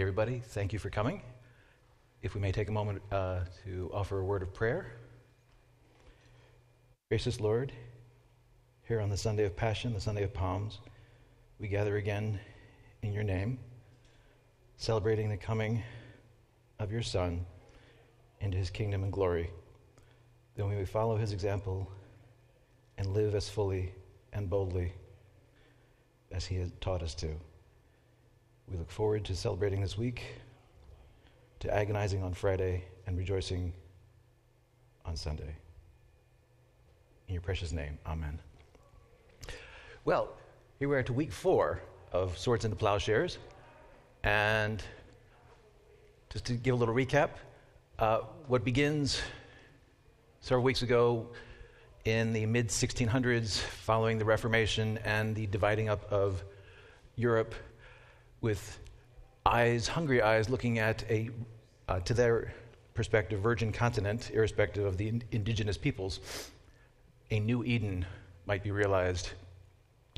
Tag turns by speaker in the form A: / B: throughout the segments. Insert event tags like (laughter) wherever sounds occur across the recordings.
A: everybody. Thank you for coming. If we may take a moment uh, to offer a word of prayer. Gracious Lord, here on the Sunday of Passion, the Sunday of Palms, we gather again in your name, celebrating the coming of your Son into his kingdom and glory. Then we may follow his example and live as fully and boldly as he has taught us to. We look forward to celebrating this week, to agonizing on Friday, and rejoicing on Sunday. In your precious name, amen. Well, here we are to week four of Swords into Plowshares. And just to give a little recap, uh, what begins several weeks ago in the mid 1600s, following the Reformation and the dividing up of Europe with eyes, hungry eyes, looking at a, uh, to their perspective, virgin continent, irrespective of the in- indigenous peoples, a new Eden might be realized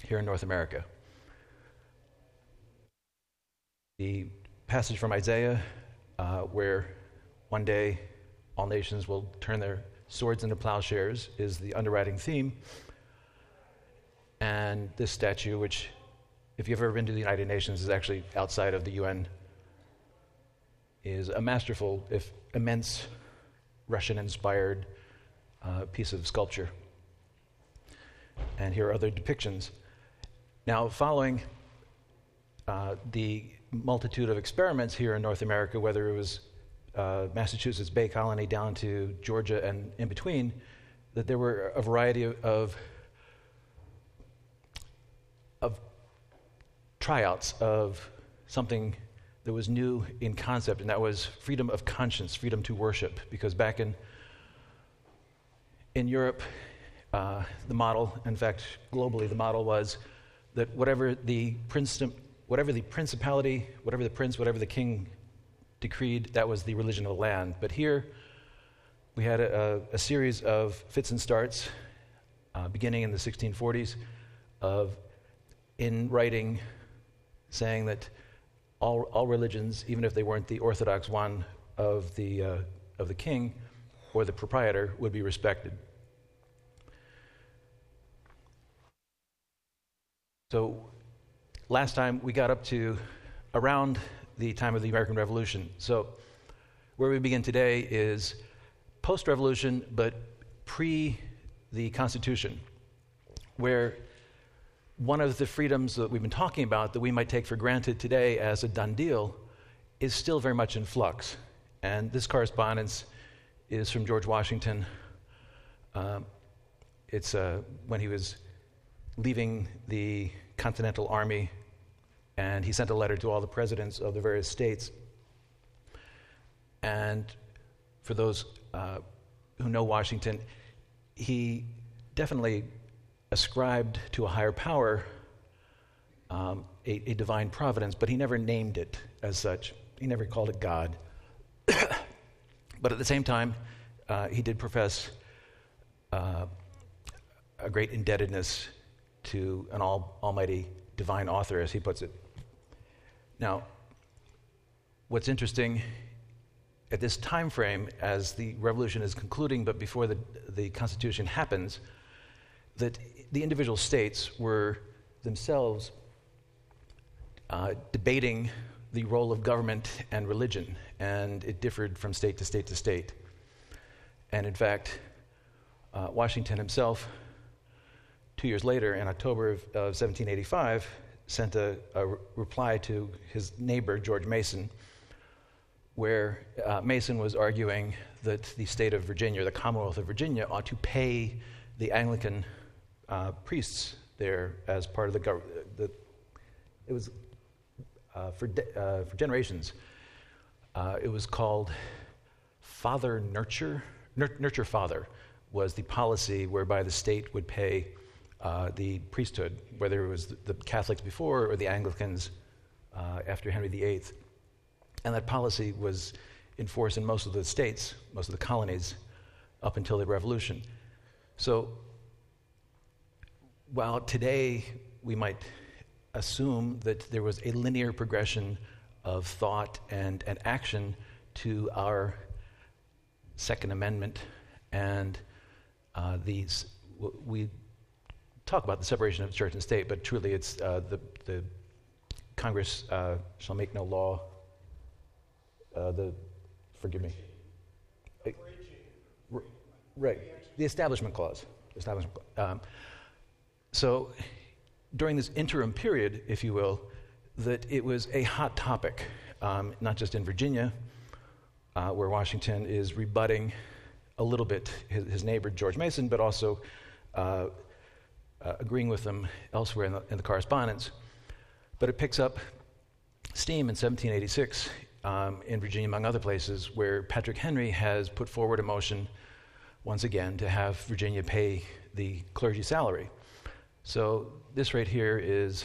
A: here in North America. The passage from Isaiah, uh, where one day all nations will turn their swords into plowshares, is the underwriting theme. And this statue, which if you've ever been to the United Nations, is actually outside of the UN, is a masterful, if immense, Russian inspired uh, piece of sculpture. And here are other depictions. Now, following uh, the multitude of experiments here in North America, whether it was uh, Massachusetts Bay Colony down to Georgia and in between, that there were a variety of, of tryouts of something that was new in concept, and that was freedom of conscience, freedom to worship. Because back in, in Europe, uh, the model, in fact, globally, the model was that whatever the, whatever the principality, whatever the prince, whatever the king decreed, that was the religion of the land. But here, we had a, a, a series of fits and starts, uh, beginning in the 1640s, of in writing saying that all, all religions, even if they weren't the orthodox one of the, uh, of the king or the proprietor, would be respected. So last time we got up to around the time of the American Revolution. So where we begin today is post revolution, but pre the Constitution, where one of the freedoms that we've been talking about that we might take for granted today as a done deal is still very much in flux. And this correspondence is from George Washington. Um, it's uh, when he was leaving the Continental Army, and he sent a letter to all the presidents of the various states. And for those uh, who know Washington, he definitely ascribed to a higher power um, a, a, divine providence, but he never named it as such. He never called it God. (coughs) but at the same time, uh, he did profess uh, a great indebtedness to an all, almighty divine author, as he puts it. Now, what's interesting at this time frame, as the revolution is concluding, but before the, the Constitution happens, that the individual states were themselves uh, debating the role of government and religion, and it differed from state to state to state. And in fact, uh, Washington himself, two years later, in October of, of 1785, sent a, a, reply to his neighbor, George Mason, where uh, Mason was arguing that the state of Virginia, the Commonwealth of Virginia, ought to pay the Anglican uh, priests there as part of the government. It was uh, for, de- uh, for generations. Uh, it was called Father Nurture. Nur- Nurture Father was the policy whereby the state would pay uh, the priesthood, whether it was the, Catholics before or the Anglicans after Henry VIII. And that policy was enforced in most of the states, most of the colonies, up until the Revolution. So while today we might assume that there was a linear progression of thought and, and action to our Second Amendment and uh, these. We talk about the separation of church and state, but truly it's uh, the, the Congress uh, shall make no law. Uh, the, forgive me. Right, the Establishment Clause. Establishment. Um, so, during this interim period, if you will, that it was a hot topic, um, not just in Virginia, uh, where Washington is rebutting a little bit his, his neighbor George Mason, but also uh, uh, agreeing with them elsewhere in the, in the, correspondence. But it picks up steam in 1786 um, in Virginia, among other places, where Patrick Henry has put forward a motion once again to have Virginia pay the clergy salary. So this right here is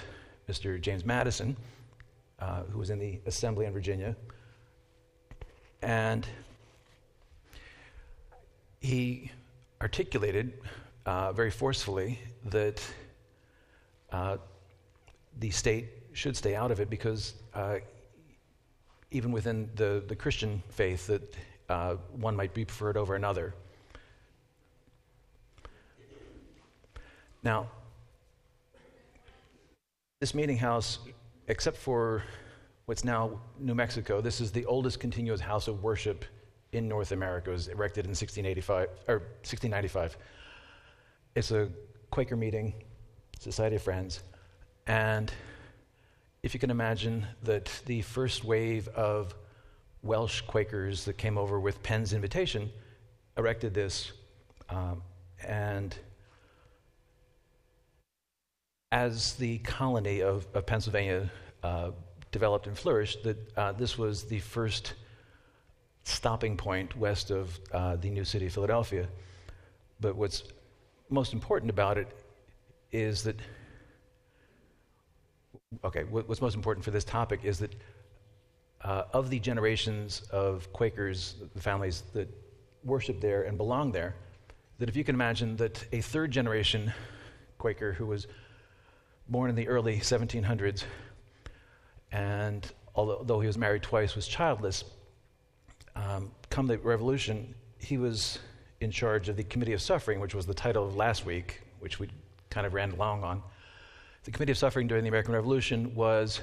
A: Mr. James Madison, uh, who was in the assembly in Virginia. And he articulated uh, very forcefully that uh, the state should stay out of it because uh, even within the, the Christian faith, that uh, one might be preferred over another. Now, this meeting house, except for what's now New Mexico, this is the oldest continuous house of worship in North America. It was erected in 1685 or 1695. It's a Quaker meeting, Society of Friends, and if you can imagine that the first wave of Welsh Quakers that came over with Penn's invitation erected this, um, and as the colony of, of Pennsylvania uh, developed and flourished, that uh, this was the first stopping point west of uh, the new city of Philadelphia. But what's most important about it is that, okay, what's most important for this topic is that uh, of the generations of Quakers, the families that worshiped there and belonged there, that if you can imagine that a third generation Quaker who was born in the early 1700s, and although he was married twice, was childless. Um, come the revolution, he was in charge of the Committee of Suffering, which was the title of last week, which we kind of ran long on. The Committee of Suffering during the American Revolution was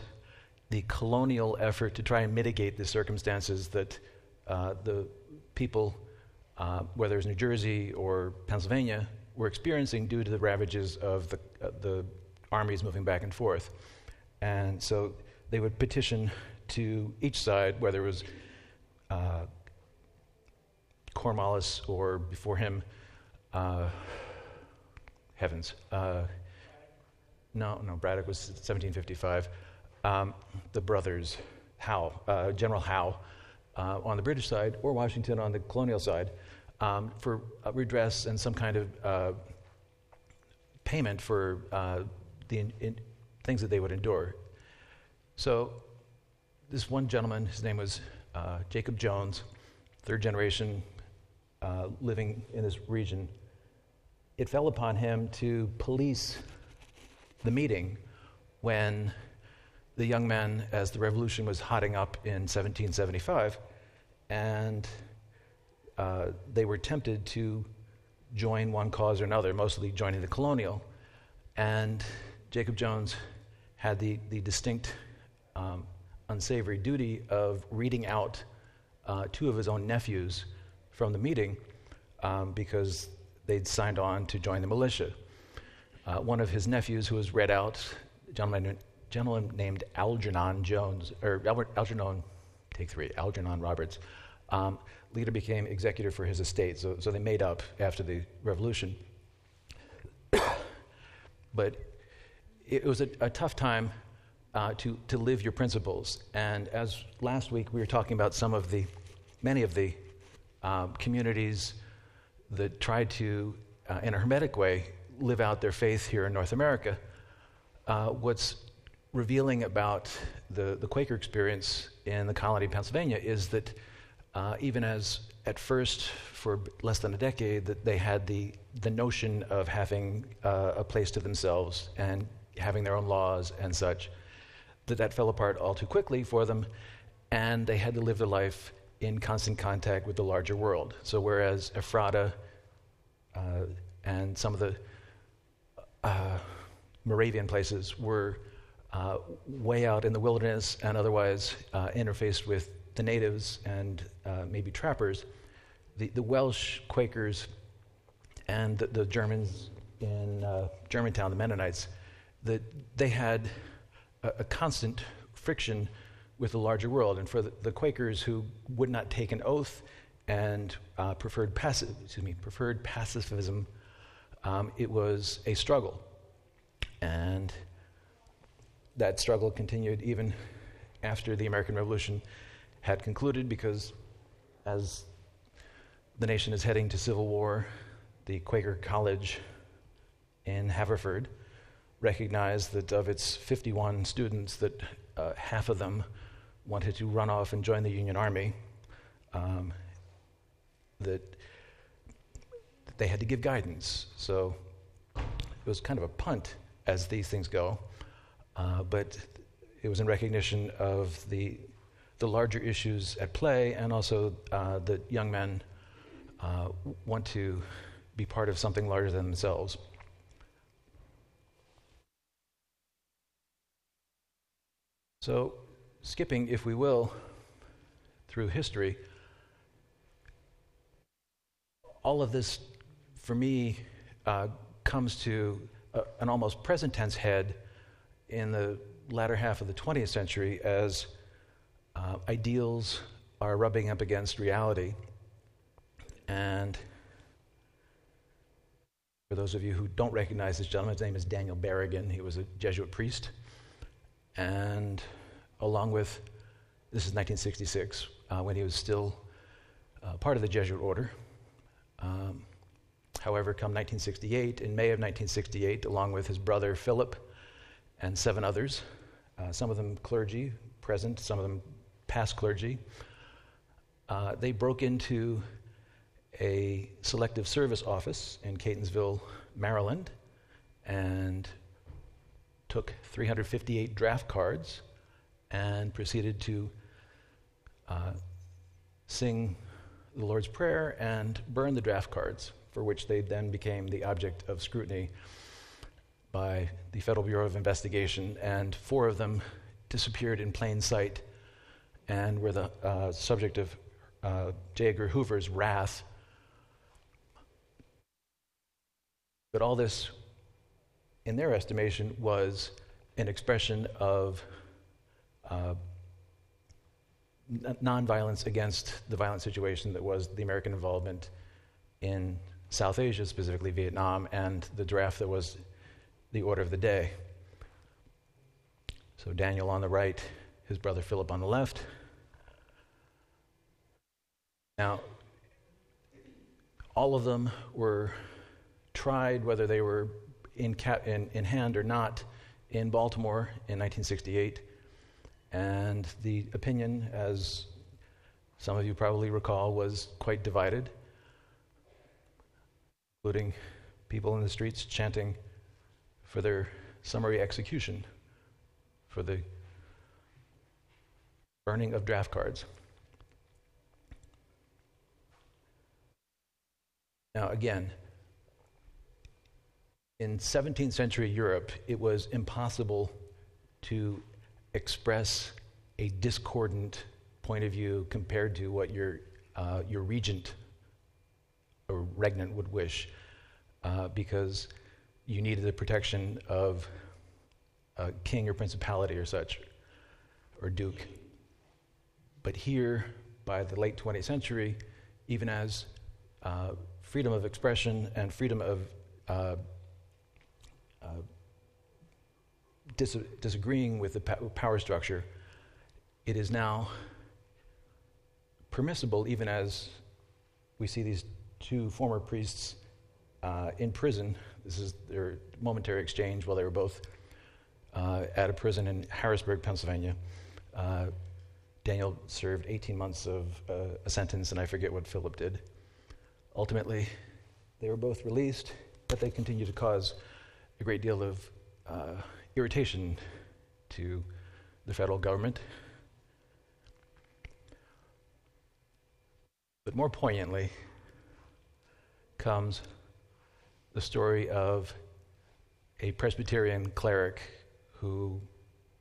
A: the colonial effort to try and mitigate the circumstances that uh, the people, uh, whether it's New Jersey or Pennsylvania, were experiencing due to the ravages of the, uh, the armies moving back and forth. And so they would petition to each side, whether it was uh, Cornwallis or before him, uh, heavens. Uh, no, no, Braddock was 1755. Um, the brothers Howe, uh, General Howe uh, on the British side, or Washington on the colonial side, um, for redress and some kind of uh, payment for the in, in things that they would endure. So, this one gentleman, his name was uh, Jacob Jones, third generation uh, living in this region. It fell upon him to police the meeting when the young men, as the revolution was hotting up in 1775, and uh, they were tempted to join one cause or another, mostly joining the colonial. And Jacob Jones had the, the distinct um, unsavory duty of reading out uh, two of his own nephews from the meeting um, because they'd signed on to join the militia. Uh, one of his nephews, who was read out, a gentleman, gentleman named Algernon Jones, or Albert, Algernon, take three, Algernon Roberts, um, later became executor for his estate. So, so they made up after the revolution. (coughs) but it was a, a tough time uh, to, to live your principles. And as last week we were talking about some of the, many of the um, communities that tried to, uh, in a hermetic way, live out their faith here in North America, uh, what's revealing about the, the Quaker experience in the colony of Pennsylvania is that uh, even as at first, for less than a decade, that they had the, the notion of having uh, a place to themselves and having their own laws and such, that that fell apart all too quickly for them, and they had to live their life in constant contact with the larger world. So, whereas Ephrata uh, and some of the uh, Moravian places were uh, way out in the wilderness and otherwise uh, interfaced with the natives and uh, maybe trappers, the, the Welsh Quakers and the, the Germans in uh, Germantown, the Mennonites, that they had a, a, constant friction with the larger world. And for the, the Quakers who would not take an oath and uh, preferred, passive, excuse me, preferred pacifism, um, it was a struggle. And that struggle continued even after the American Revolution had concluded because as the nation is heading to civil war, the Quaker College in Haverford recognized that of its 51 students, that uh, half of them wanted to run off and join the Union Army. Um, that they had to give guidance. So it was kind of a punt as these things go, uh, but it was in recognition of the the larger issues at play, and also uh, that young men uh, want to be part of something larger than themselves. So, skipping, if we will, through history, all of this, for me, uh, comes to a, an almost present tense head in the latter half of the 20th century as uh, ideals are rubbing up against reality. And for those of you who don't recognize this gentleman, his name is Daniel Berrigan. He was a Jesuit priest. And along with, this is 1966, uh, when he was still uh, part of the Jesuit order. Um, however, come 1968, in May of 1968, along with his brother Philip and seven others, uh, some of them clergy present, some of them past clergy, uh, they broke into a selective service office in Catonsville, Maryland, and took 358 draft cards and proceeded to uh, sing the Lord's Prayer and burn the draft cards, for which they then became the object of scrutiny by the Federal Bureau of Investigation, and four of them disappeared in plain sight and were the uh, subject of uh, J. Edgar Hoover's wrath But all this, in their estimation, was an expression of uh, nonviolence against the violent situation that was the American involvement in South Asia, specifically Vietnam, and the draft that was the order of the day. So Daniel on the right, his brother Philip on the left. Now, all of them were tried, whether they were in, in, in hand or not, in Baltimore in 1968. And the opinion, as some of you probably recall, was quite divided, including people in the streets chanting for their summary execution, for the burning of draft cards. Now, again, in 17th century Europe, it was impossible to express a discordant point of view compared to what your, uh, your regent or regnant would wish, uh, because you needed the protection of a king or principality or such, or duke. But here, by the late 20th century, even as uh, freedom of expression and freedom of uh, dis- disagreeing with the power structure, it is now permissible, even as we see these two former priests uh, in prison. This is their momentary exchange while they were both uh, at a prison in Harrisburg, Pennsylvania. Uh, Daniel served 18 months of uh, a sentence, and I forget what Philip did. Ultimately, they were both released, but they continued to cause a great deal of uh, irritation to the federal government. But more poignantly comes the story of a Presbyterian cleric who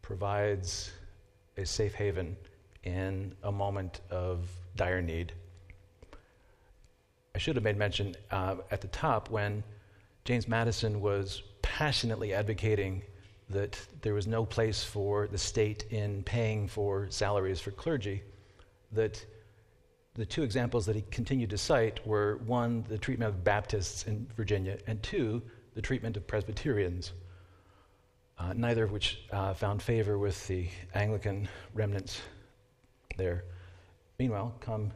A: provides a safe haven in a moment of dire need. I should have made mention uh, at the top when James Madison was passionately advocating that there was no place for the state in paying for salaries for clergy, that the two examples that he continued to cite were one, the treatment of Baptists in Virginia, and two, the treatment of Presbyterians, uh, neither of which uh, found favor with the Anglican remnants there. Meanwhile, come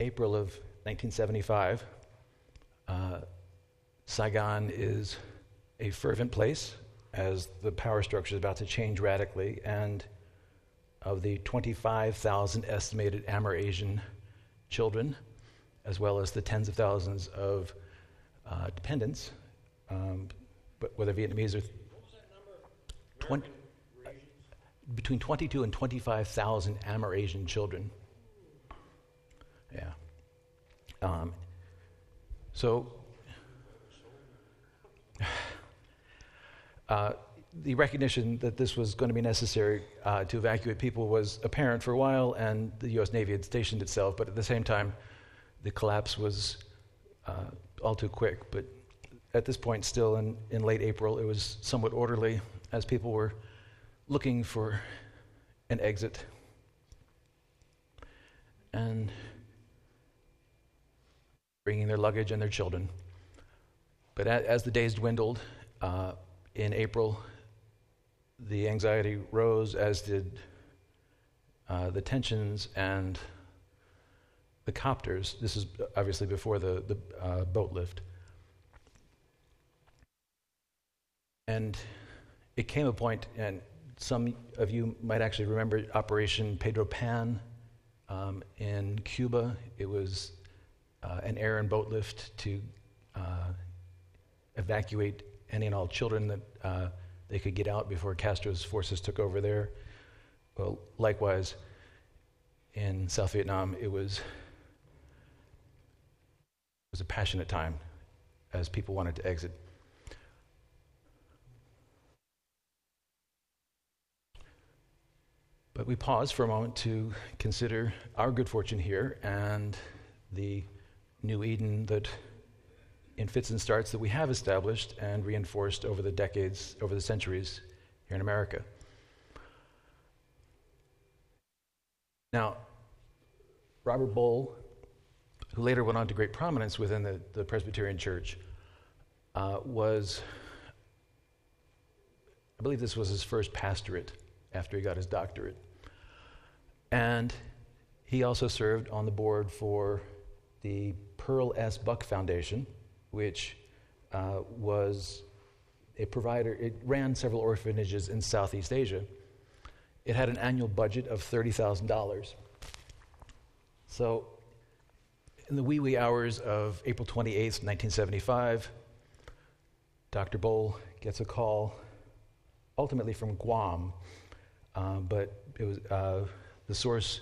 A: April of 1975, uh, Saigon is a fervent place as the power structure is about to change radically, and of the 25,000 estimated Amerasian children, as well as the tens of thousands of uh, dependents, um, whether Vietnamese or 20, between 22 and 25,000 Amerasian children. Yeah. Um, so, uh, the recognition that this was going to be necessary uh, to evacuate people was apparent for a while, and the U.S. Navy had stationed itself, but at the same time, the collapse was uh, all too quick. But at this point, still in, in late April, it was somewhat orderly as people were looking for an exit. And bringing their luggage and their children. But as the days dwindled, uh, in April, the anxiety rose, as did uh, the tensions and the copters. This is obviously before the, the uh, boat lift. And it came a point, and some of you might actually remember Operation Pedro Pan um, in Cuba. It was uh, an air and boat lift to uh, evacuate any and all children that uh, they could get out before Castro's forces took over there. Well, likewise, in South Vietnam, it was, it was a passionate time as people wanted to exit. But we pause for a moment to consider our good fortune here and the new Eden that in fits and starts that we have established and reinforced over the decades, over the centuries here in America. Now, Robert Bohl, who later went on to great prominence within the, the Presbyterian Church, uh, was, I believe this was his first pastorate after he got his doctorate. And he also served on the board for the Pearl S. Buck Foundation, which uh, was a provider, it ran several orphanages in Southeast Asia. It had an annual budget of $30,000. So, in the wee wee hours of April 28th, 1975, Dr. Bohl gets a call, ultimately from Guam, um, but it was, uh, the source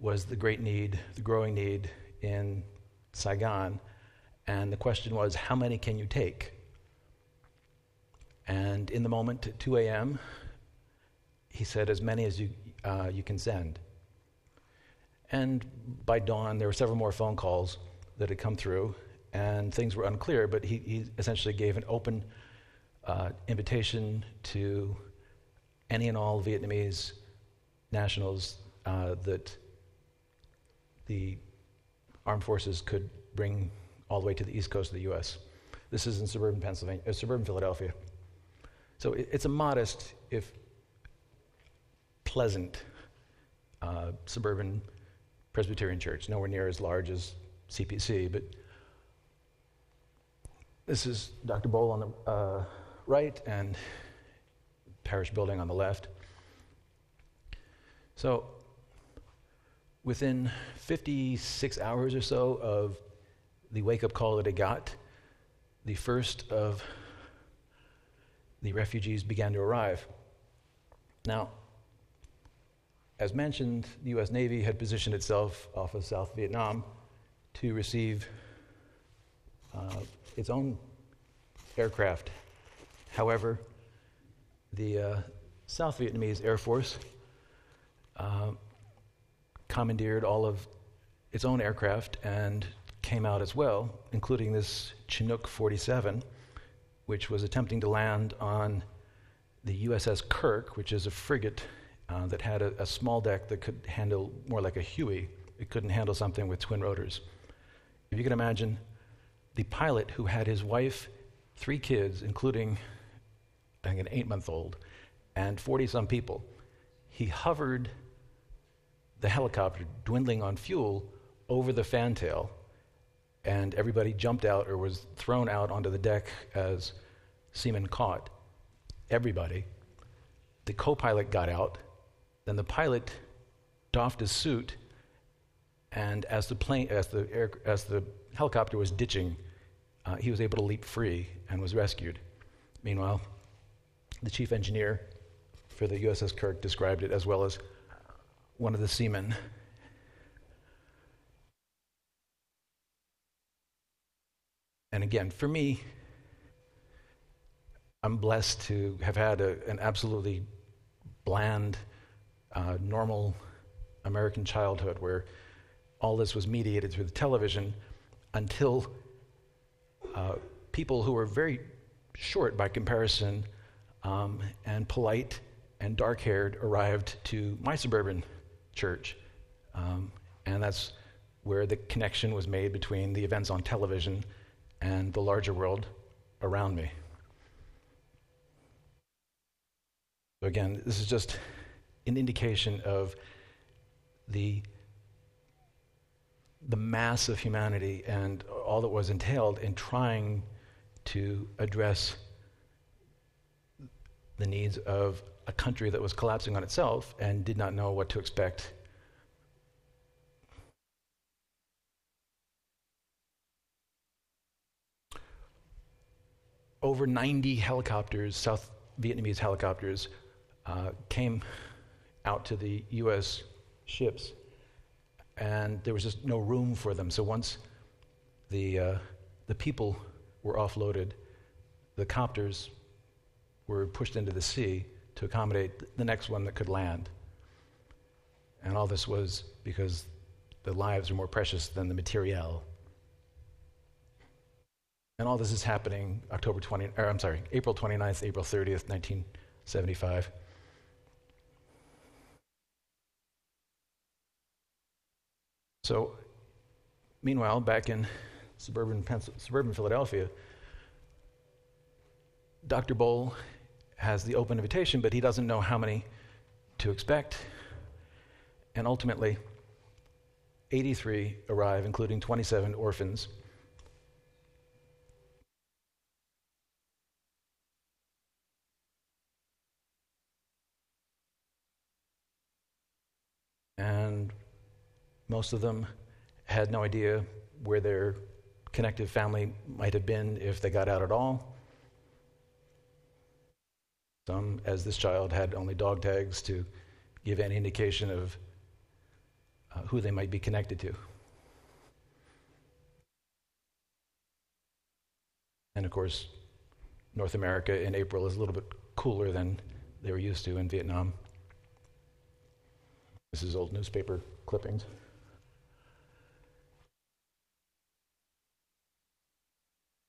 A: was the great need, the growing need in Saigon and the question was, how many can you take? And in the moment at 2 a.m., he said, as many as you, uh, you can send. And by dawn, there were several more phone calls that had come through, and things were unclear, but he, he essentially gave an open uh, invitation to any and all Vietnamese nationals uh, that the armed forces could bring all the way to the east coast of the U.S. This is in suburban Pennsylvania, uh, suburban Philadelphia. So it, it's a modest, if pleasant, uh, suburban Presbyterian church, nowhere near as large as CPC, but this is Dr. Bohl on the uh, right and parish building on the left. So, within 56 hours or so of the wake up call that it got, the first of the refugees began to arrive. Now, as mentioned, the U.S. Navy had positioned itself off of South Vietnam to receive uh, its own aircraft. However, the uh, South Vietnamese Air Force uh, commandeered all of its own aircraft and came out as well, including this Chinook 47, which was attempting to land on the USS Kirk, which is a frigate uh, that had a, a, small deck that could handle more like a Huey. It couldn't handle something with twin rotors. If you can imagine, the pilot who had his wife, three kids, including I think an eight month old, and 40 some people, he hovered the helicopter, dwindling on fuel, over the fantail, and everybody jumped out or was thrown out onto the deck as seamen caught. Everybody. The co pilot got out then the pilot doffed his suit, and as the plane, as the air, as the helicopter was ditching, uh, he was able to leap free and was rescued. Meanwhile, the chief engineer for the USS Kirk described it as well as one of the seamen. And again, for me, I'm blessed to have had a, an absolutely bland uh, normal American childhood where all this was mediated through the television until uh, people who were very short by comparison um, and polite and dark haired arrived to my suburban church. Um, and that's where the connection was made between the events on television and the larger world around me. So, again, this is just an indication of the, the mass of humanity and all that was entailed in trying to address the needs of a country that was collapsing on itself and did not know what to expect. Over 90 helicopters, South Vietnamese helicopters, uh, came out to the U.S. ships, and there was just no room for them. So once the, uh, the people were offloaded, the copters were pushed into the sea to accommodate the next one that could land. And all this was because the lives are more precious than the materiel. And all this is happening October 20, or I'm sorry, April 29th, April 30th, 1975. So, meanwhile, back in suburban, suburban Philadelphia, Dr. Bohl has the open invitation, but he doesn't know how many to expect. And ultimately, 83 arrive, including 27 orphans. And most of them had no idea where their connected family might have been if they got out at all. Some, as this child, had only dog tags to give any indication of uh, who they might be connected to. And of course, North America in April is a little bit cooler than they were used to in Vietnam. This is old newspaper clippings.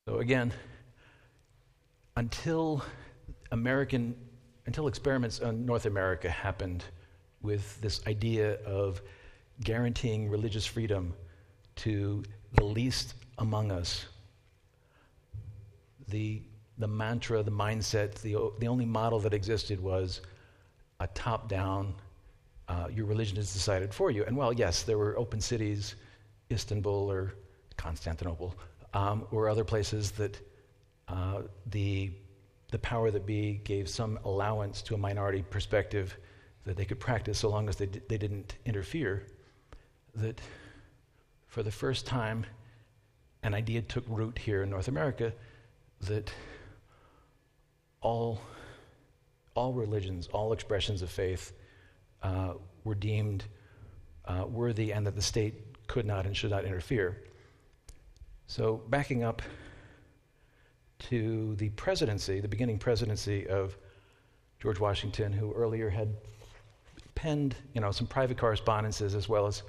A: So again, until American, until experiments in North America happened with this idea of guaranteeing religious freedom to the least among us, the, the mantra, the mindset, the, the only model that existed was a top down, uh, your religion is decided for you. And well, yes, there were open cities, Istanbul or Constantinople, um, or other places that uh, the, the power that be gave some allowance to a minority perspective that they could practice so long as they, d- they didn't interfere. That for the first time, an idea took root here in North America that all, all religions, all expressions of faith uh, were deemed uh, worthy and that the state could not and should not interfere. So, backing up to the presidency, the beginning presidency of George Washington, who earlier had penned you know, some private correspondences as well as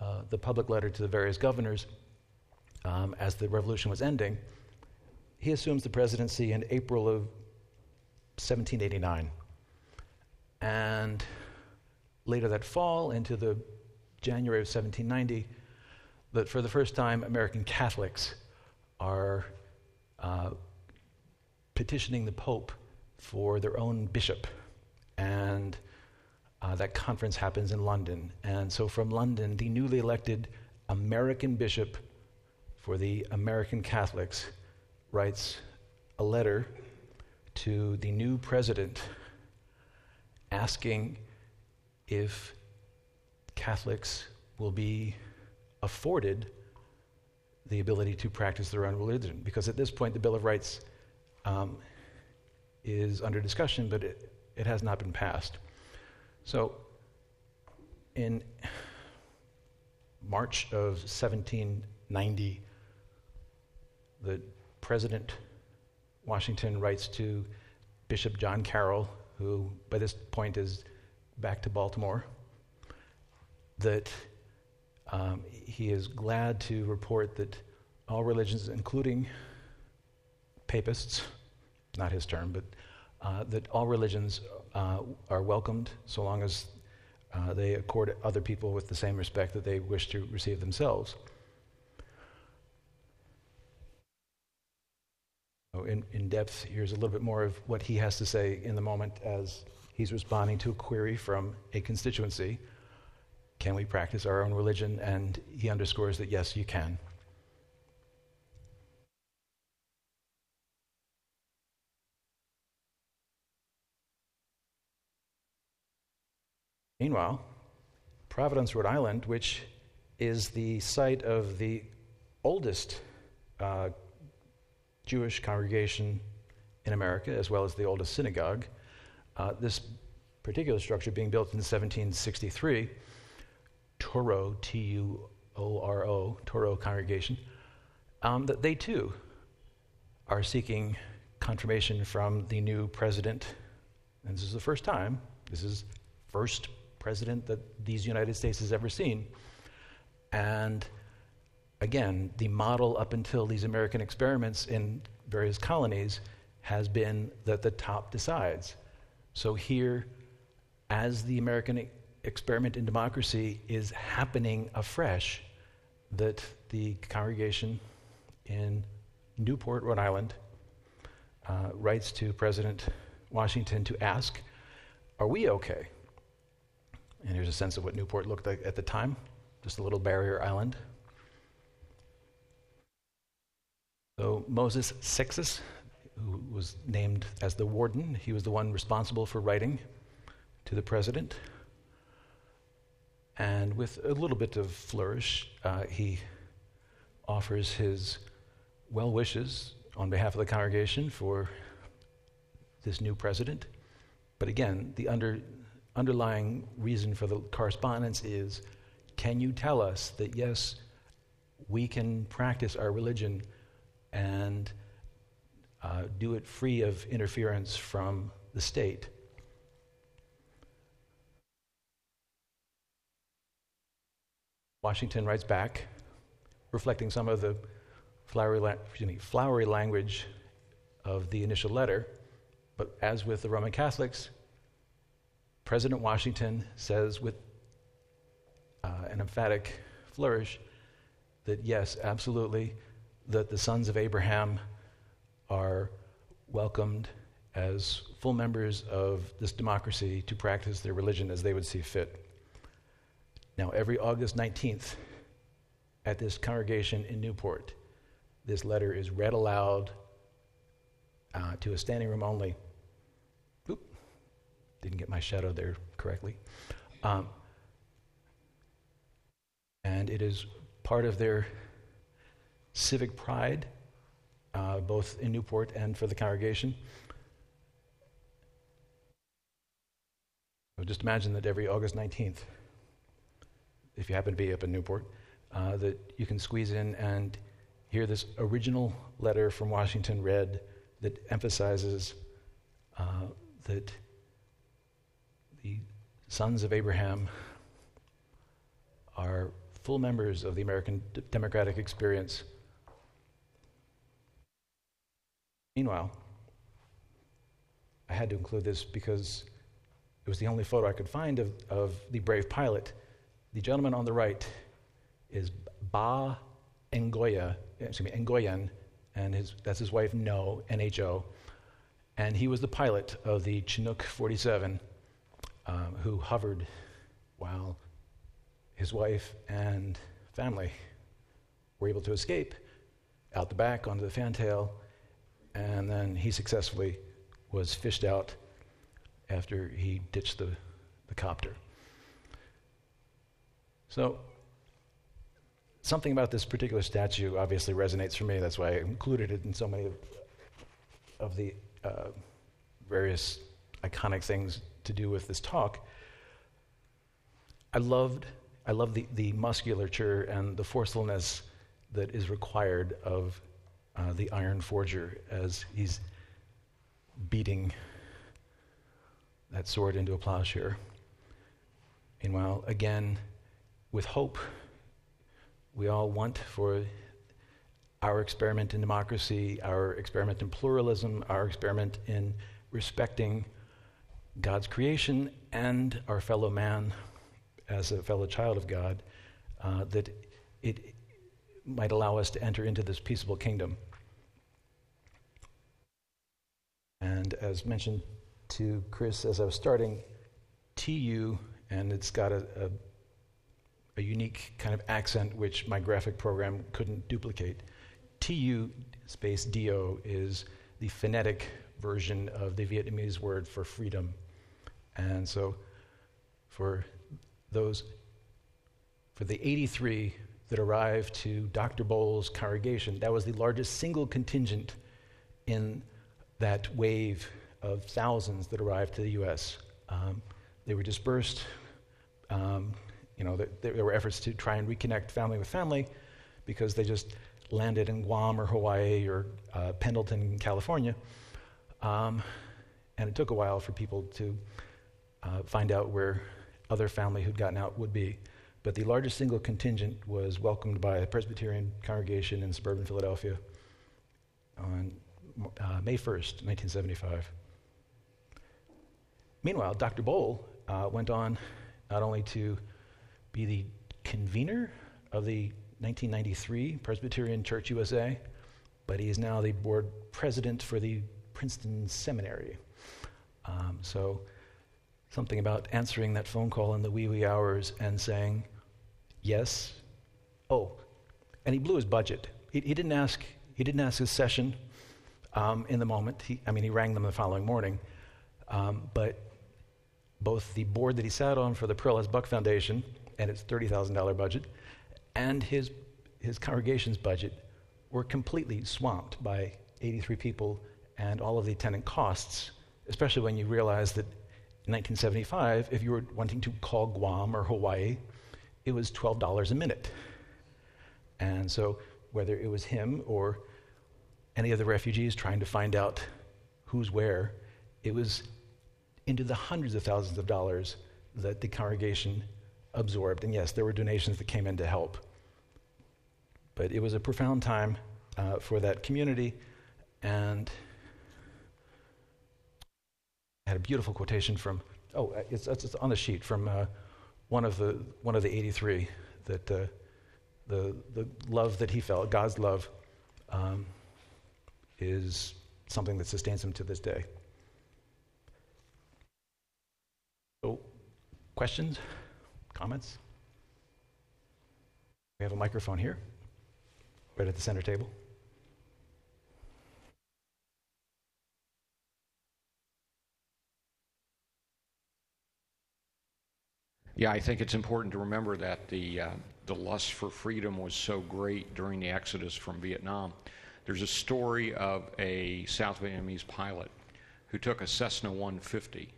A: uh, the public letter to the various governors um, as the revolution was ending. He assumes the presidency in April of 1789. And later that fall, into the January of 1790, that for the first time, American Catholics are uh, petitioning the Pope for their own bishop. And uh, that conference happens in London. And so from London, the newly elected American bishop for the American Catholics writes a letter to the new president asking if Catholics will be afforded the ability to practice their own religion. Because at this point, the Bill of Rights um, is under discussion, but it, it has not been passed. So, in March of 1790, the President Washington writes to Bishop John Carroll, who by this point is back to Baltimore, that um, he is glad to report that all religions, including papists, not his term, but uh, that all religions uh, are welcomed so long as uh, they accord other people with the same respect that they wish to receive themselves. In, in depth, here's a little bit more of what he has to say in the moment as he's responding to a query from a constituency. Can we practice our own religion? And he underscores that yes, you can. Meanwhile, Providence, Rhode Island, which is the site of the oldest uh, Jewish congregation in America, as well as the oldest synagogue. Uh, this particular structure being built in 1763, Touro, T U O R O, Touro congregation, um, that they too are seeking confirmation from the new president. And this is the first time, this is first president that these United States has ever seen. And again, the model up until these American experiments in various colonies has been that the top decides. So here, as the American experiment in democracy is happening afresh, that the congregation in Newport, Rhode Island, uh, writes to President Washington to ask, Are we okay? And here's a sense of what Newport looked like at the time just a little barrier island. So Moses Seixas, who was named as the warden, he was the one responsible for writing to the president. And with a little bit of flourish, uh, he offers his well wishes on behalf of the congregation for this new president. But again, the under, underlying reason for the correspondence is can you tell us that, yes, we can practice our religion and uh, do it free of interference from the state? Washington writes back, reflecting some of the flowery, la- me, flowery language of the initial letter, but as with the Roman Catholics, President Washington says with uh, an emphatic flourish that yes, absolutely, that the sons of Abraham are welcomed as full members of this democracy to practice their religion as they would see fit. Now, every August 19th at this congregation in Newport, this letter is read aloud uh, to a standing room only Oop, didn't get my shadow there correctly. Um, and it is part of their civic pride, uh, both in Newport and for the congregation. So just imagine that every August 19th, if you happen to be up in Newport, uh, that you can squeeze in and hear this original letter from Washington read that emphasizes uh, that the sons of Abraham are full members of the American d- democratic experience. Meanwhile, I had to include this because it was the only photo I could find of, of the brave pilot. The gentleman on the right is Ba Ngoya, excuse me, Ngoyan, and his, that's his wife, No, N-H-O. And he was the pilot of the Chinook 47 um, who hovered while his wife and family were able to escape out the back onto the fantail, and then he successfully was fished out after he ditched the, the copter. So, something about this particular statue obviously resonates for me. That's why I included it in so many of, of the uh, various iconic things to do with this talk. I loved, I love the, the musculature and the forcefulness that is required of uh, the iron forger as he's beating that sword into a plowshare. Meanwhile, again, with hope, we all want for our experiment in democracy, our experiment in pluralism, our experiment in respecting God's creation and our fellow man as a fellow child of God, uh, that it might allow us to enter into this peaceable kingdom. And as mentioned to Chris as I was starting, TU, and it's got a, a, a unique kind of accent which my graphic program couldn't duplicate. TU space DO is the phonetic version of the Vietnamese word for freedom. And so for those, for the 83 that arrived to Dr. Bohl's congregation, that was the largest single contingent in that wave of thousands that arrived to the U.S. Um, they were dispersed. Um, you know, there, there, were efforts to try and reconnect family with family because they just landed in Guam or Hawaii or uh, Pendleton, California. Um, and it took a while for people to uh, find out where other family who'd gotten out would be. But the largest single contingent was welcomed by a Presbyterian congregation in suburban Philadelphia on uh, May 1st, 1975. Meanwhile, Dr. Bohl uh, went on not only to be the convener of the 1993 Presbyterian Church USA, but he is now the board president for the Princeton Seminary. Um, so something about answering that phone call in the wee wee hours and saying, yes, oh, and he blew his budget. He, he didn't ask. He didn't ask his session um, in the moment. He, I mean, he rang them the following morning. Um, but both the board that he sat on for the Pearl S. Buck Foundation and its thirty thousand dollar budget, and his his congregation's budget were completely swamped by 83 people and all of the attendant costs. Especially when you realize that in 1975, if you were wanting to call Guam or Hawaii, it was $12 a minute. And so, whether it was him or any of the refugees trying to find out who's where, it was into the hundreds of thousands of dollars that the congregation absorbed. And yes, there were donations that came in to help. But it was a profound time uh, for that community, and I had a beautiful quotation from, oh, it's, it's on the sheet from uh, one, of the, one of the 83 that uh, the, the love that he felt, God's love, um, is something that sustains him to this day. So, questions, comments? We have a microphone here, right at the center table.
B: Yeah, I think it's important to remember that the, uh, the lust for freedom was so great during the exodus from Vietnam. There's a story of a South Vietnamese pilot who took a Cessna 150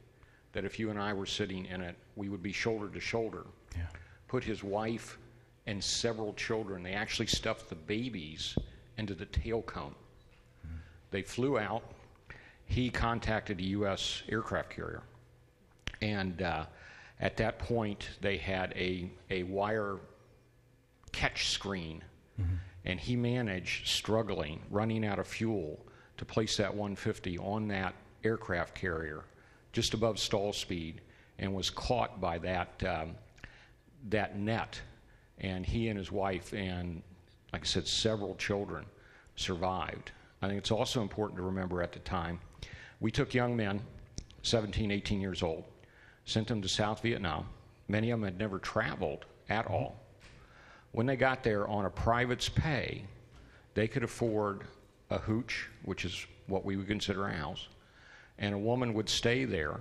B: that if you and I were sitting in it, we would be shoulder to shoulder.
A: Yeah.
B: Put his wife and several children, they actually stuffed the babies into the tail cone. They flew out. He contacted a U.S. aircraft carrier. And uh, at that point, they had a, a wire catch screen. And he managed, struggling, running out of fuel, to place that 150 on that aircraft carrier just above stall speed and was caught by that, um, that net. And he and his wife, and like I said, several children survived. I think it's also important to remember at the time we took young men, 17, 18 years old, sent them to South Vietnam. Many of them had never traveled at mm-hmm. all. When they got there on a private's pay, they could afford a hooch, which is what we would consider a house, and a woman would stay there,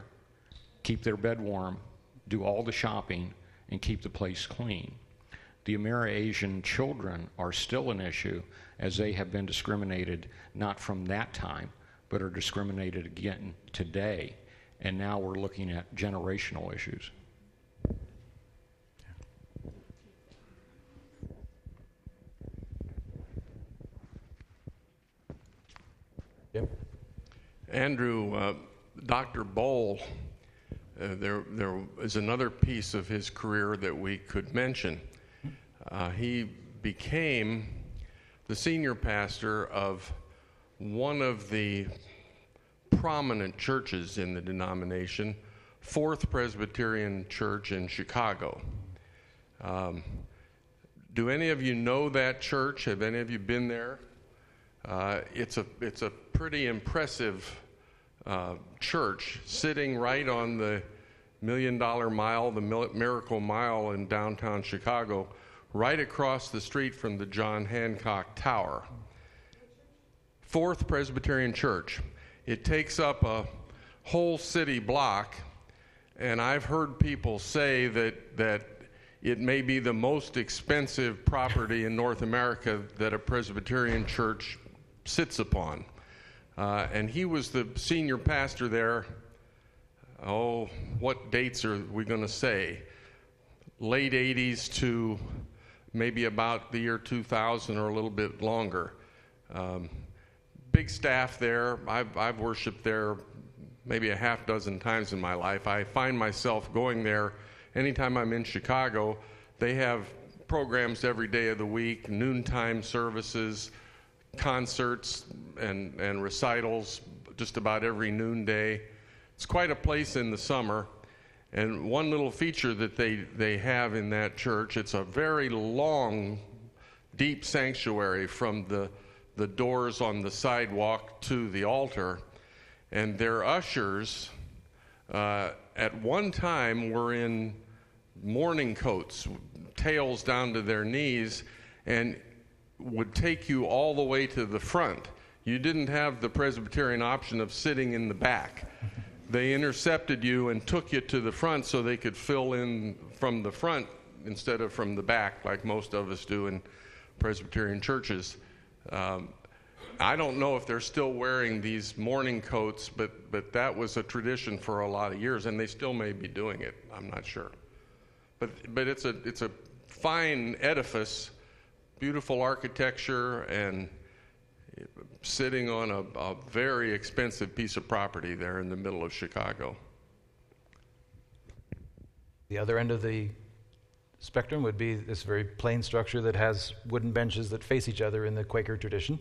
B: keep their bed warm, do all the shopping, and keep the place clean. The Ameri-Asian children are still an issue as they have been discriminated not from that time, but are discriminated again today. And now we're looking at generational issues.
A: Yep.
C: Andrew, uh, Dr. Bohl, uh, there, there is another piece of his career that we could mention. Uh, he became the senior pastor of one of the prominent churches in the denomination, Fourth Presbyterian Church in Chicago. Um, do any of you know that church? Have any of you been there? Uh, it's a it's a pretty impressive uh, church sitting right on the Million Dollar Mile, the Miracle Mile in downtown Chicago, right across the street from the John Hancock Tower. Fourth Presbyterian Church. It takes up a whole city block, and I've heard people say that that it may be the most expensive property in North America that a Presbyterian church sits upon. Uh, and he was the senior pastor there. Oh, what dates are we going to say? Late 80s to maybe about the year 2000 or a little bit longer. Um, big staff there. I've, I've worshiped there maybe a half dozen times in my life. I find myself going there anytime I'm in Chicago. They have programs every day of the week, noontime services concerts and, and recitals just about every noonday. It's quite a place in the summer. And one little feature that they, they have in that church, it's a very long, deep sanctuary from the, the doors on the sidewalk to the altar. And their ushers, uh, at one time, were in mourning coats, tails down to their knees. And would take you all the way to the front. You didn't have the Presbyterian option of sitting in the back. They intercepted you and took you to the front so they could fill in from the front instead of from the back, like most of us do in Presbyterian churches. Um, I don't know if they're still wearing these mourning coats, but, but that was a tradition for a lot of years, and they still may be doing it. I'm not sure. But, but it's, a, it's a fine edifice beautiful architecture and sitting on a, a, very expensive piece of property there in the middle of Chicago.
A: The other end of the spectrum would be this very plain structure that has wooden benches that face each other in the Quaker tradition.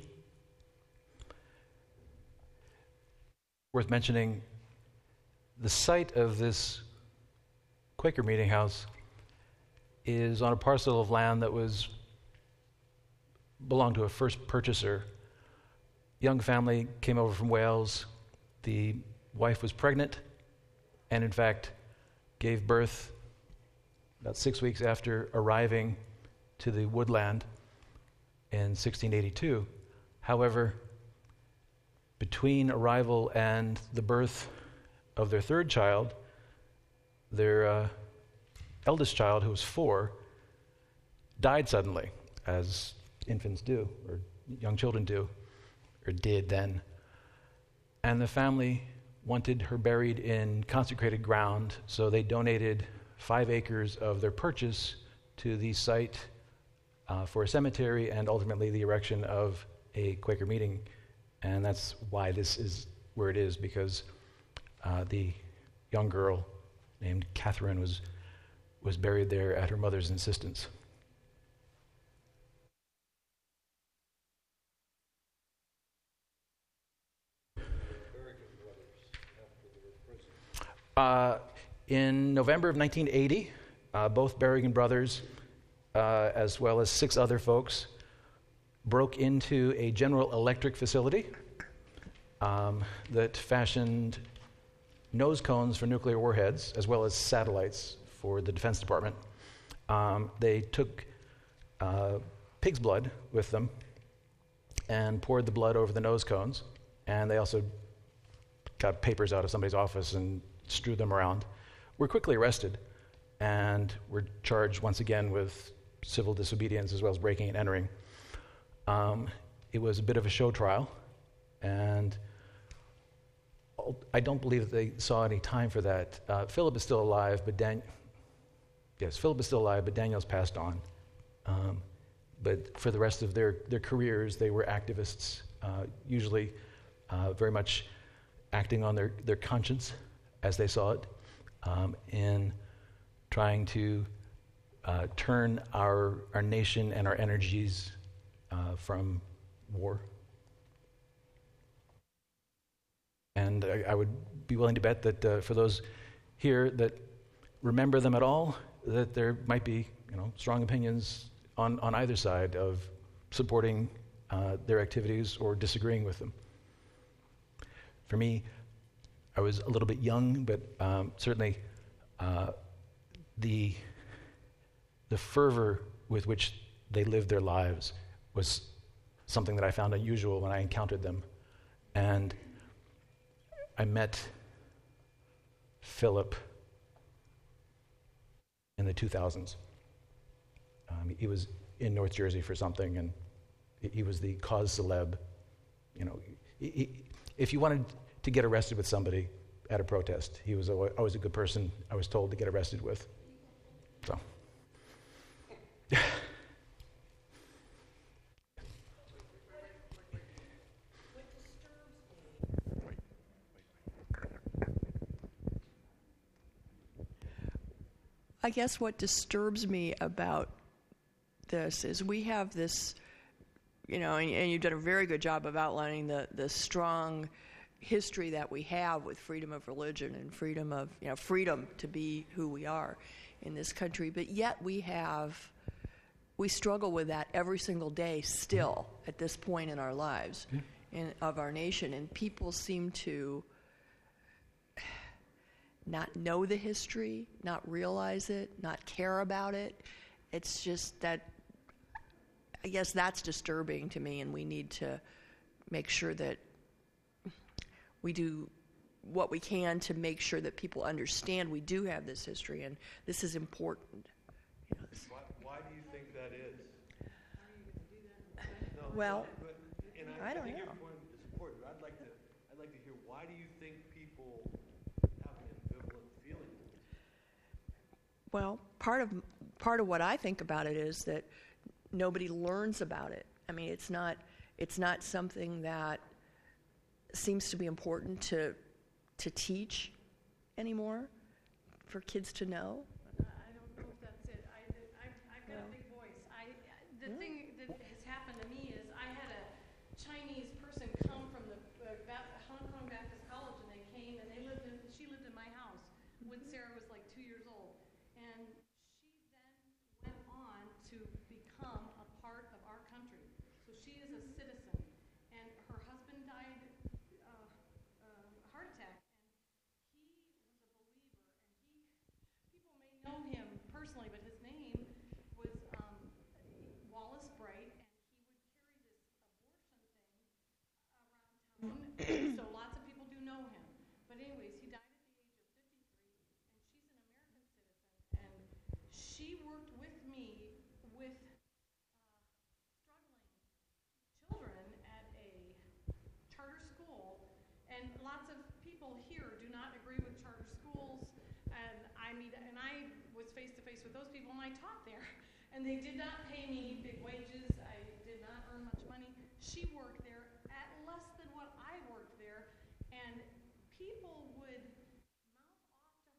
A: Worth mentioning, the site of this Quaker meeting house is on a parcel of land that was belonged to a first purchaser. Young family came over from Wales. The wife was pregnant and, in fact, gave birth about six weeks after arriving to the woodland in 1682. However, between arrival and the birth of their third child, their uh, eldest child, who was four, died suddenly, as infants do, or young children do, or did then. And the family wanted her buried in consecrated ground, so they donated five acres of their purchase to the site uh, for a cemetery and ultimately the erection of a Quaker meeting. And that's why this is where it is, because uh, the young girl named Catherine was, was buried there at her mother's insistence. Uh, in November of 1980, uh, both Berrigan brothers, uh, as well as six other folks, broke into a General Electric facility um, that fashioned nose cones for nuclear warheads, as well as satellites for the Defense Department. Um, they took uh, pig's blood with them and poured the blood over the nose cones, and they also got papers out of somebody's office and strewed them around. Were quickly arrested and were charged once again with civil disobedience as well as breaking and entering. Um, it was a bit of a show trial, and I don't believe that they saw any time for that. Uh, Philip is still alive, but Dan- yes, Philip is still alive, but Daniel's passed on. Um, but for the rest of their, their careers, they were activists, uh, usually uh, very much acting on their, their conscience as they saw it, um, in trying to uh, turn our, our nation and our energies uh, from war. And I, I, would be willing to bet that uh, for those here that remember them at all, that there might be you know, strong opinions on, on either side of supporting uh, their activities or disagreeing with them. For me, I was a little bit young, but um, certainly uh, the, the fervor with which they lived their lives was something that I found unusual when I encountered them. And I met Philip in the 2000s. Um, he was in North Jersey for something, and he was the cause celeb. You know, he, he, if you wanted to get arrested with somebody at a protest, he was always a good person. I was told to get arrested with. So.
D: I guess what disturbs me about this is we have this, you know, and, and, you've done a very good job of outlining the, the strong history that we have with freedom of religion and freedom of, you know, freedom to be who we are in this country. But yet we have, we struggle with that every single day still at this point in our lives in, of our nation. And people seem to, not know the history, not realize it, not care about it. It's just that, I guess that's disturbing to me, and we need to make sure that we do what we can to make sure that people understand we do have this history and this is important.
C: You know, why, why, do you think that is? (laughs)
D: No, well,
C: I,
D: I, don't
C: know.
E: I'd like to, I'd like to hear why do you think people
D: Well, part of part of what I think about it is that nobody learns about it. I mean, it's not it's not something that seems to be important to to teach anymore for kids to know.
F: I don't know if that's it. I, I, I've got a big voice. I, the thing that has happened to me is I had a Chinese person come from the uh, Hong Kong Baptist College, and they came and they lived in. She lived in my house when Sarah was like two years old, and she then went on to become a part of our country. So she is a citizen, and her husband died uh, uh, heart attack, and he was a believer, and he people may know him personally, but his name was um, Wallace Bright, and he would carry this abortion thing around town. so lots of people do know him. But anyways, he died at the age of 53, and she's an American citizen, and she worked with me with uh, struggling people here do not agree with charter schools, and I mean, and I was face to face with those people, and I taught there, and they did not pay me big wages. I did not earn much money. She worked there at less than what I worked there, and people would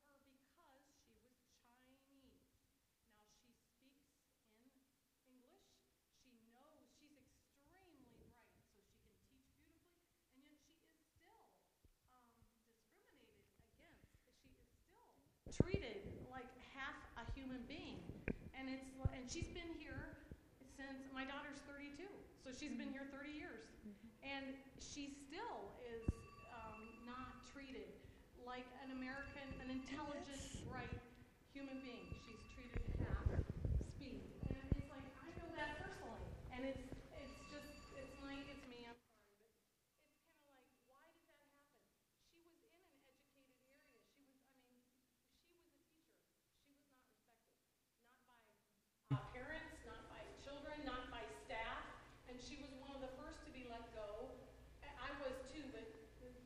F: mouth off to her because she was Chinese. Now she speaks in English. She knows she's extremely bright, so she can teach beautifully, and yet she is still um, discriminated against. She is still treated like half a human being, it's and she's been here since my daughter's 32, so she's been here 30 years, and she still is um, not treated like an American, an intelligent, bright human being. She's treated half speed, and it's like I know that personally, and it's it's just it's my it's me. I'm sorry, but it's kind of like why did that happen? She was in an educated area. She was I mean she was a teacher. She was not respected, not by uh, parents, not by children, not by staff, and she was one of the first to be let go. I- I was too, but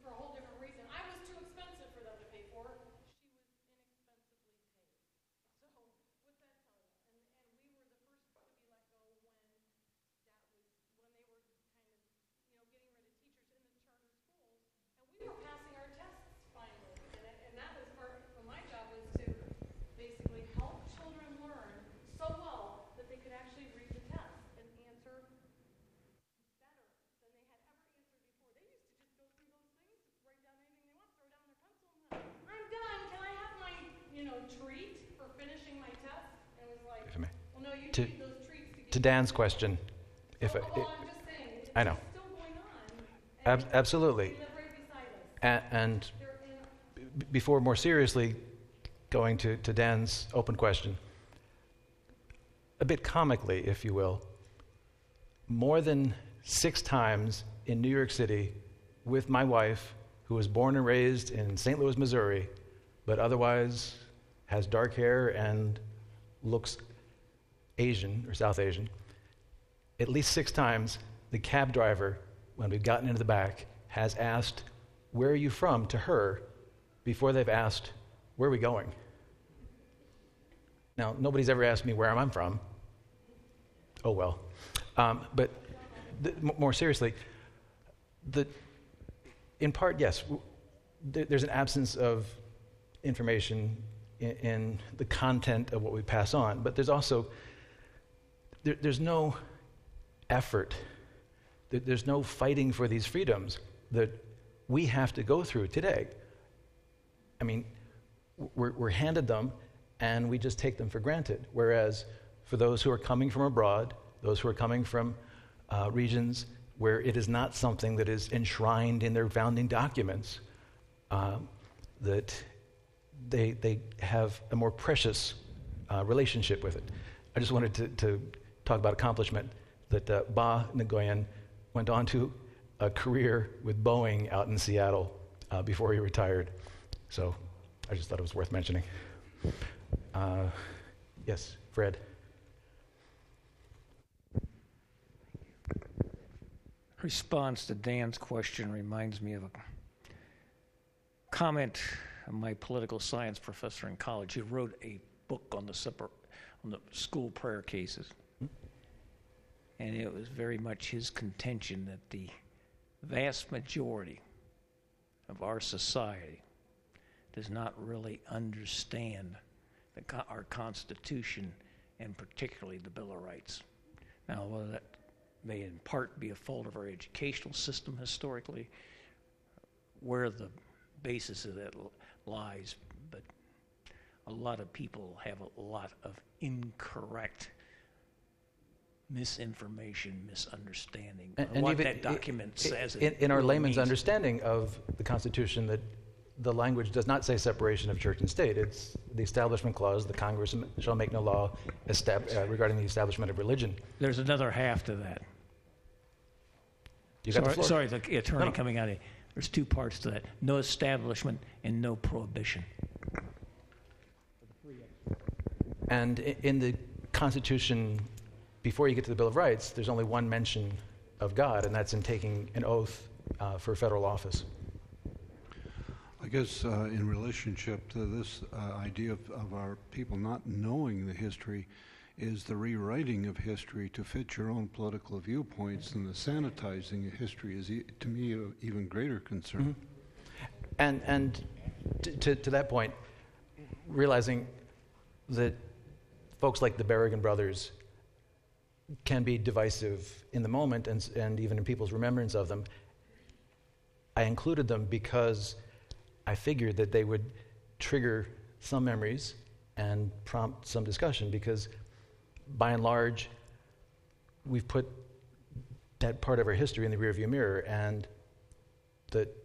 F: for a whole different reason. I was too expensive for them to pay for. She was inexpensively paid. So what's that tell you? And, and we were the first to be let go when that was, when they were kind of, you know, getting rid of teachers in the charter schools. And we were passing our tests finally. And, it- and that was part, of my job was to basically help children learn so well that they could actually read the test and answer better than they had ever answered before. They used to just go through those things, write down anything they want, throw down their pencil, and then, I'm done. Can I have my, you know, treat for finishing my test? And it was like,
A: If I may.
F: well, no, you
A: To-
F: to
A: Dan's question, if I,
F: it's
A: I know. ab- absolutely, and b- before more seriously going to, to Dan's open question, a bit comically, if you will, more than six times in New York City with my wife, who was born and raised in St. Louis, Missouri, but otherwise has dark hair and looks Asian or South Asian. At least six times, the cab driver, when we've gotten into the back, has asked, Where are you from to her before they've asked, Where are we going? Now, nobody's ever asked me where I'm from. Oh, well. Um, but the, m- more seriously, the, in part, yes, w- there, there's an absence of information in, in the content of what we pass on, but there's also there, there's no effort, there, there's no fighting for these freedoms that we have to go through today. I mean, we're, we're handed them and we just take them for granted. Whereas for those who are coming from abroad, those who are coming from uh, regions where it is not something that is enshrined in their founding documents, um, that they, they have a more precious uh, relationship with it. I just wanted to, to talk about accomplishment that uh, Ba Nguyen went on to a career with Boeing out in Seattle uh, before he retired. So I just thought it was worth mentioning. Uh, yes, Fred.
G: response to Dan's question reminds me of a comment of my political science professor in college. He wrote a book on the separ- on the school prayer cases, and it was very much his contention that the vast majority of our society does not really understand the, our Constitution and particularly the Bill of Rights. Now, whether that may in part be a fault of our educational system historically, where the basis of that lies, but a lot of people have a lot of incorrect misinformation, misunderstanding
A: And,
G: of
A: and
G: what
A: even
G: that document
A: i-
G: says.
A: In, in our
G: really
A: layman's understanding of the Constitution, that the language does not say separation of church and state. It's the Establishment Clause, the Congress shall make no law estab- uh, regarding the establishment of religion.
G: There's another half to that.
A: You got
G: sorry,
A: the floor.
G: sorry, the attorney
A: No.
G: coming out of There's two parts to that no establishment and no prohibition.
A: And in the Constitution, before you get to the Bill of Rights, there's only one mention of God, and that's in taking an oath uh, for federal office.
H: I guess uh, in relationship to this uh, idea of, of our people not knowing the history, is the rewriting of history to fit your own political viewpoints, and the sanitizing of history is, e- to me, an even greater concern.
A: And, and to, to, to that point, realizing that folks like the Berrigan brothers can be divisive in the moment and, and even in people's remembrance of them, I included them because I figured that they would trigger some memories and prompt some discussion because by and large, we've put that part of our history in the rearview mirror and that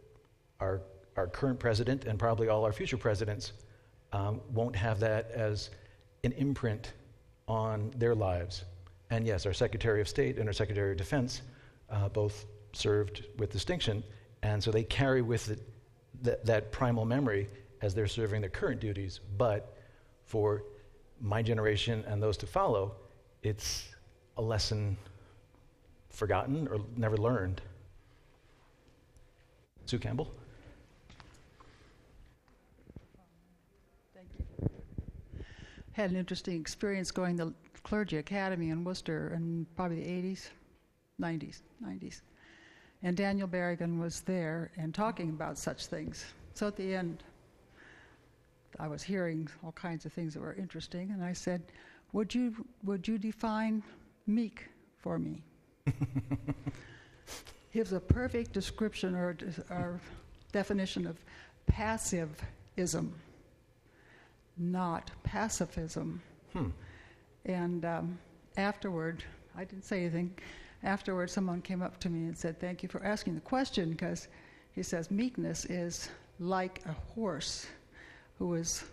A: our, our current president and probably all our future presidents um, won't have that as an imprint on their lives. And yes, our Secretary of State and our Secretary of Defense uh, both served with distinction, and so they carry with it that, that primal memory as they're serving their current duties. But for my generation and those to follow, it's a lesson forgotten or never learned. Sue Campbell?
I: Thank you. Had an interesting experience going to clergy academy in Worcester in probably the 80s, 90s, 90s. And Daniel Berrigan was there and talking about such things. So at the end, I was hearing all kinds of things that were interesting, and I said, "Would you would you define meek for me?" (laughs) Was a perfect description or, or definition of passivism, not pacifism.
A: Hmm.
I: And um, afterward, I didn't say anything. Afterward, someone came up to me and said, Thank you for asking the question, because he says meekness is like a horse who is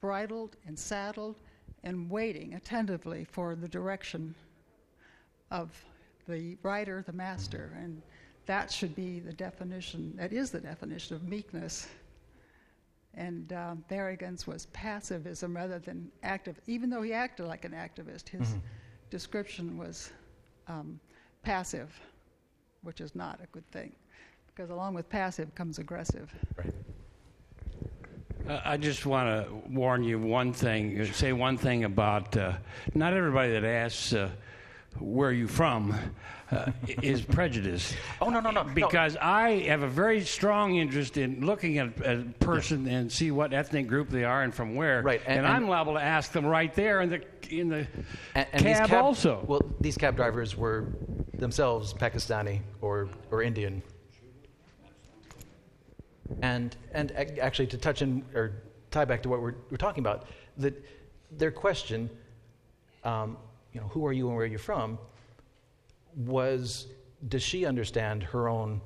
I: bridled and saddled and waiting attentively for the direction of the rider, the master. And that should be the definition, that is the definition of meekness. And Berrigan's was passivism rather than active, even though he acted like an activist. His
A: Mhm.
I: description was um, passive, which is not a good thing, because along with passive comes aggressive.
A: Right.
G: Uh, I just want to warn you one thing, say one thing about uh, not everybody that asks uh, where are you from uh, is prejudice. (laughs)
A: Oh, no, no, no. no.
G: Because I have a very strong interest in looking at a person and see what ethnic group they are and from where.
A: Right, and-
G: And,
A: and-
G: I'm liable to ask them right there in the in the
A: And, and these
G: cab,
A: cab
G: also.
A: Well, these cab drivers were themselves Pakistani or, or Indian. And, and actually, to touch in or tie back to what we're, we're talking about, that their question, um, you know, who are you and where are you from, was does she understand her own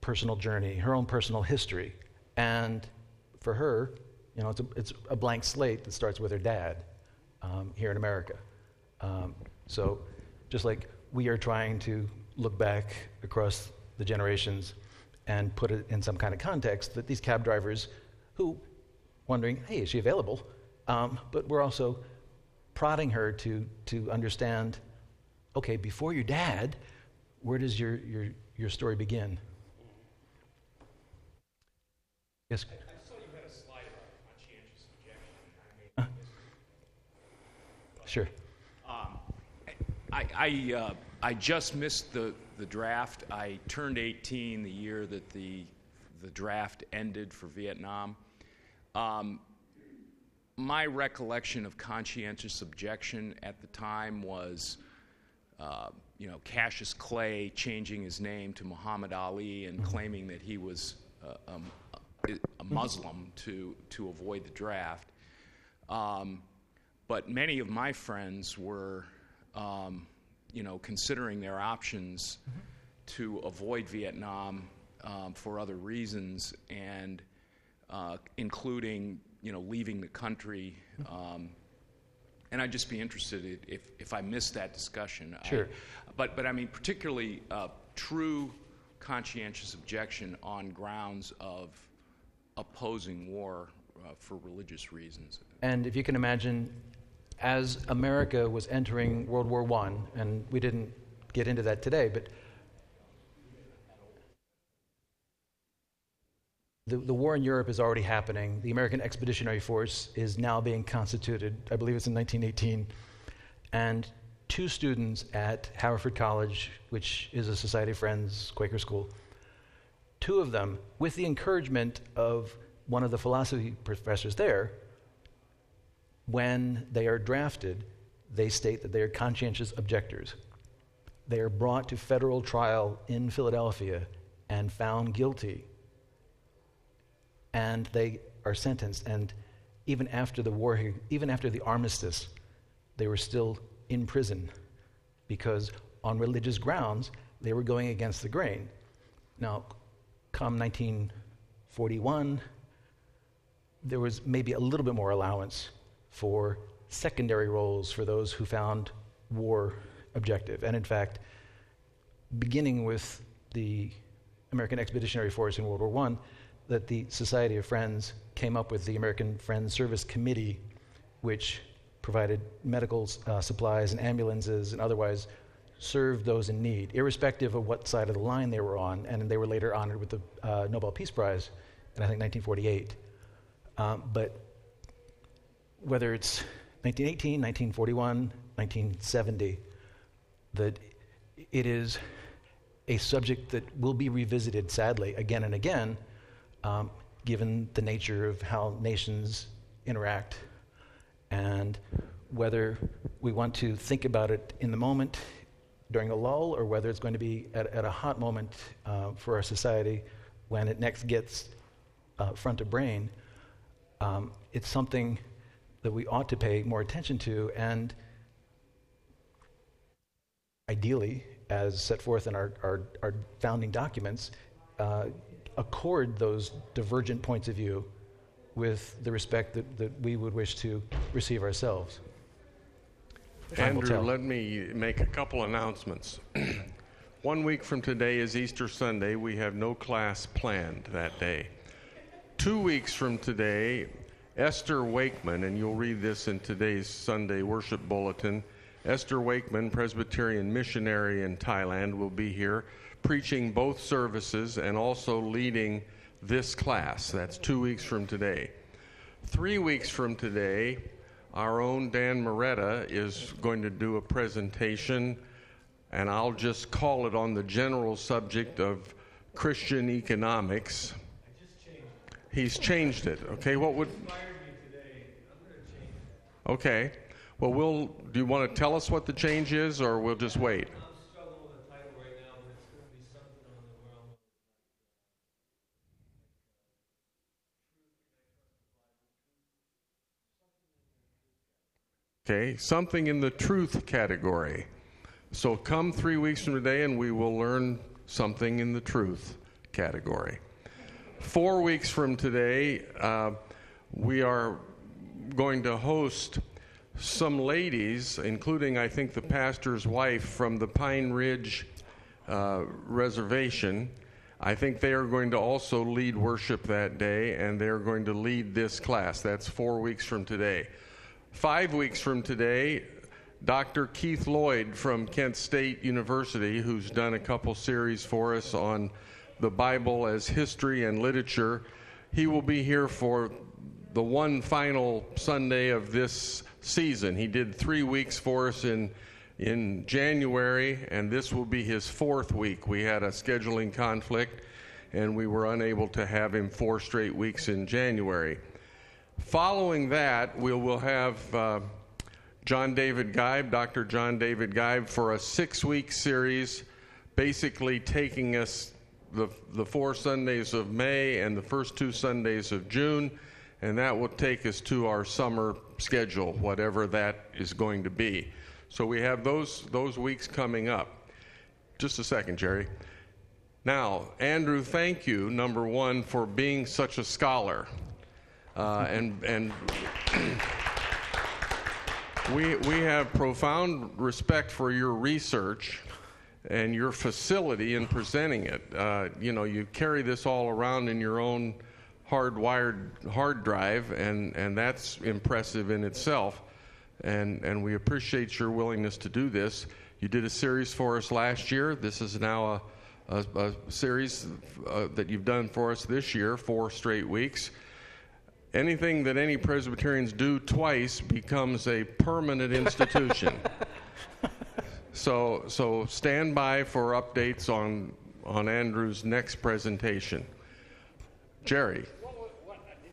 A: personal journey, her own personal history? And for her, you know, it's a, it's a blank slate that starts with her dad um, here in America. Um, so, just like we are trying to look back across the generations and put it in some kind of context, that these cab drivers who wondering, hey, is she available? Um, but we're also prodding her to to understand, okay, before your dad, where does your your your story begin? Yes. Sure.
J: I, I, uh, I just missed the, the draft. I turned 18 the year that the, the draft ended for Vietnam. Um, my recollection of conscientious objection at the time was, uh, you know, Cassius Clay changing his name to Muhammad Ali and claiming that he was uh, um, a, a Muslim to, to avoid the draft. Um, but many of my friends were, um, you know, considering their options to avoid Vietnam um, for other reasons, and uh, including, you know, leaving the country. Um, and I'd just be interested if, if I missed that discussion. I-
A: Sure.
J: but, but I mean, particularly uh, true conscientious objection on grounds of opposing war uh, for religious reasons.
A: And if you can imagine, as America was entering World War I, and we didn't get into that today, but the, the war in Europe is already happening. The American Expeditionary Force is now being constituted. I believe it's in 1918. And two students at Haverford College, which is a Society of Friends Quaker school, two of them, with the encouragement of one of the philosophy professors there, when they are drafted, they state that they are conscientious objectors. They are brought to federal trial in Philadelphia and found guilty. And they are sentenced. And even after the war, even after the armistice, they were still in prison because, on religious grounds, they were going against the grain. Now, come 1941, there was maybe a little bit more allowance for secondary roles for those who found war objective. And in fact, beginning with the American Expeditionary Force in World War I, that the Society of Friends came up with the American Friends Service Committee, which provided medical uh, supplies and ambulances and otherwise served those in need, irrespective of what side of the line they were on. And they were later honored with the uh, Nobel Peace Prize in, I think, 1948. Um, but whether it's 1918, 1941, 1970, that it is a subject that will be revisited, sadly, again and again, um, given the nature of how nations interact and whether we want to think about it in the moment during a lull or whether it's going to be at, at a hot moment uh, for our society when it next gets uh, front of brain. Um, it's something that we ought to pay more attention to and ideally, as set forth in our, our, our founding documents, uh, accord those divergent points of view with the respect that, that we would wish to receive ourselves.
C: Andrew, let me make a couple announcements. (clears throat) One week from today is Easter Sunday. We have no class planned that day. Two weeks from today, Esther Wakeman, and you'll read this in today's Sunday worship bulletin. Esther Wakeman, Presbyterian missionary in Thailand, will be here preaching both services and also leading this class. That's two weeks from today. Three weeks from today, our own Dan Moretta is going to do a presentation, and I'll just call it on the general subject of Christian economics. He's changed it. Okay, what would. Okay. Well, we'll. Do you want to tell us what the change is, or we'll just wait? Okay, something in the truth category. So come three weeks from today and we will learn something in the truth category. Four weeks from today, uh, we are going to host some ladies, including, I think, the pastor's wife from the Pine Ridge uh, Reservation. I think they are going to also lead worship that day, and they are going to lead this class. That's four weeks from today. Five weeks from today, Dr. Keith Lloyd from Kent State University, who's done a couple series for us on the Bible as history and literature, he will be here for the one final Sunday of this season. He did three weeks for us in in January, and this will be his fourth week. We had a scheduling conflict, and we were unable to have him four straight weeks in January. Following that, we will have uh, John David Geib, Dr. John David Geib, for a six week series, basically taking us the, the four Sundays of May and the first two Sundays of June, and that will take us to our summer schedule, whatever that is going to be. So we have those, those weeks coming up. Just a second, Jerry. Now, Andrew, thank you, number one, for being such a scholar. Uh, and and we, we have profound respect for your research and your facility in presenting it. Uh, you know, you carry this all around in your own hardwired hard drive, and, and that's impressive in itself. And, and we appreciate your willingness to do this. You did a series for us last year. This is now a, a, a series uh, that you've done for us this year, four straight weeks. Anything that any Presbyterians do twice becomes a permanent (laughs) institution. so, so stand by for updates on, on Andrew's next presentation. Jerry.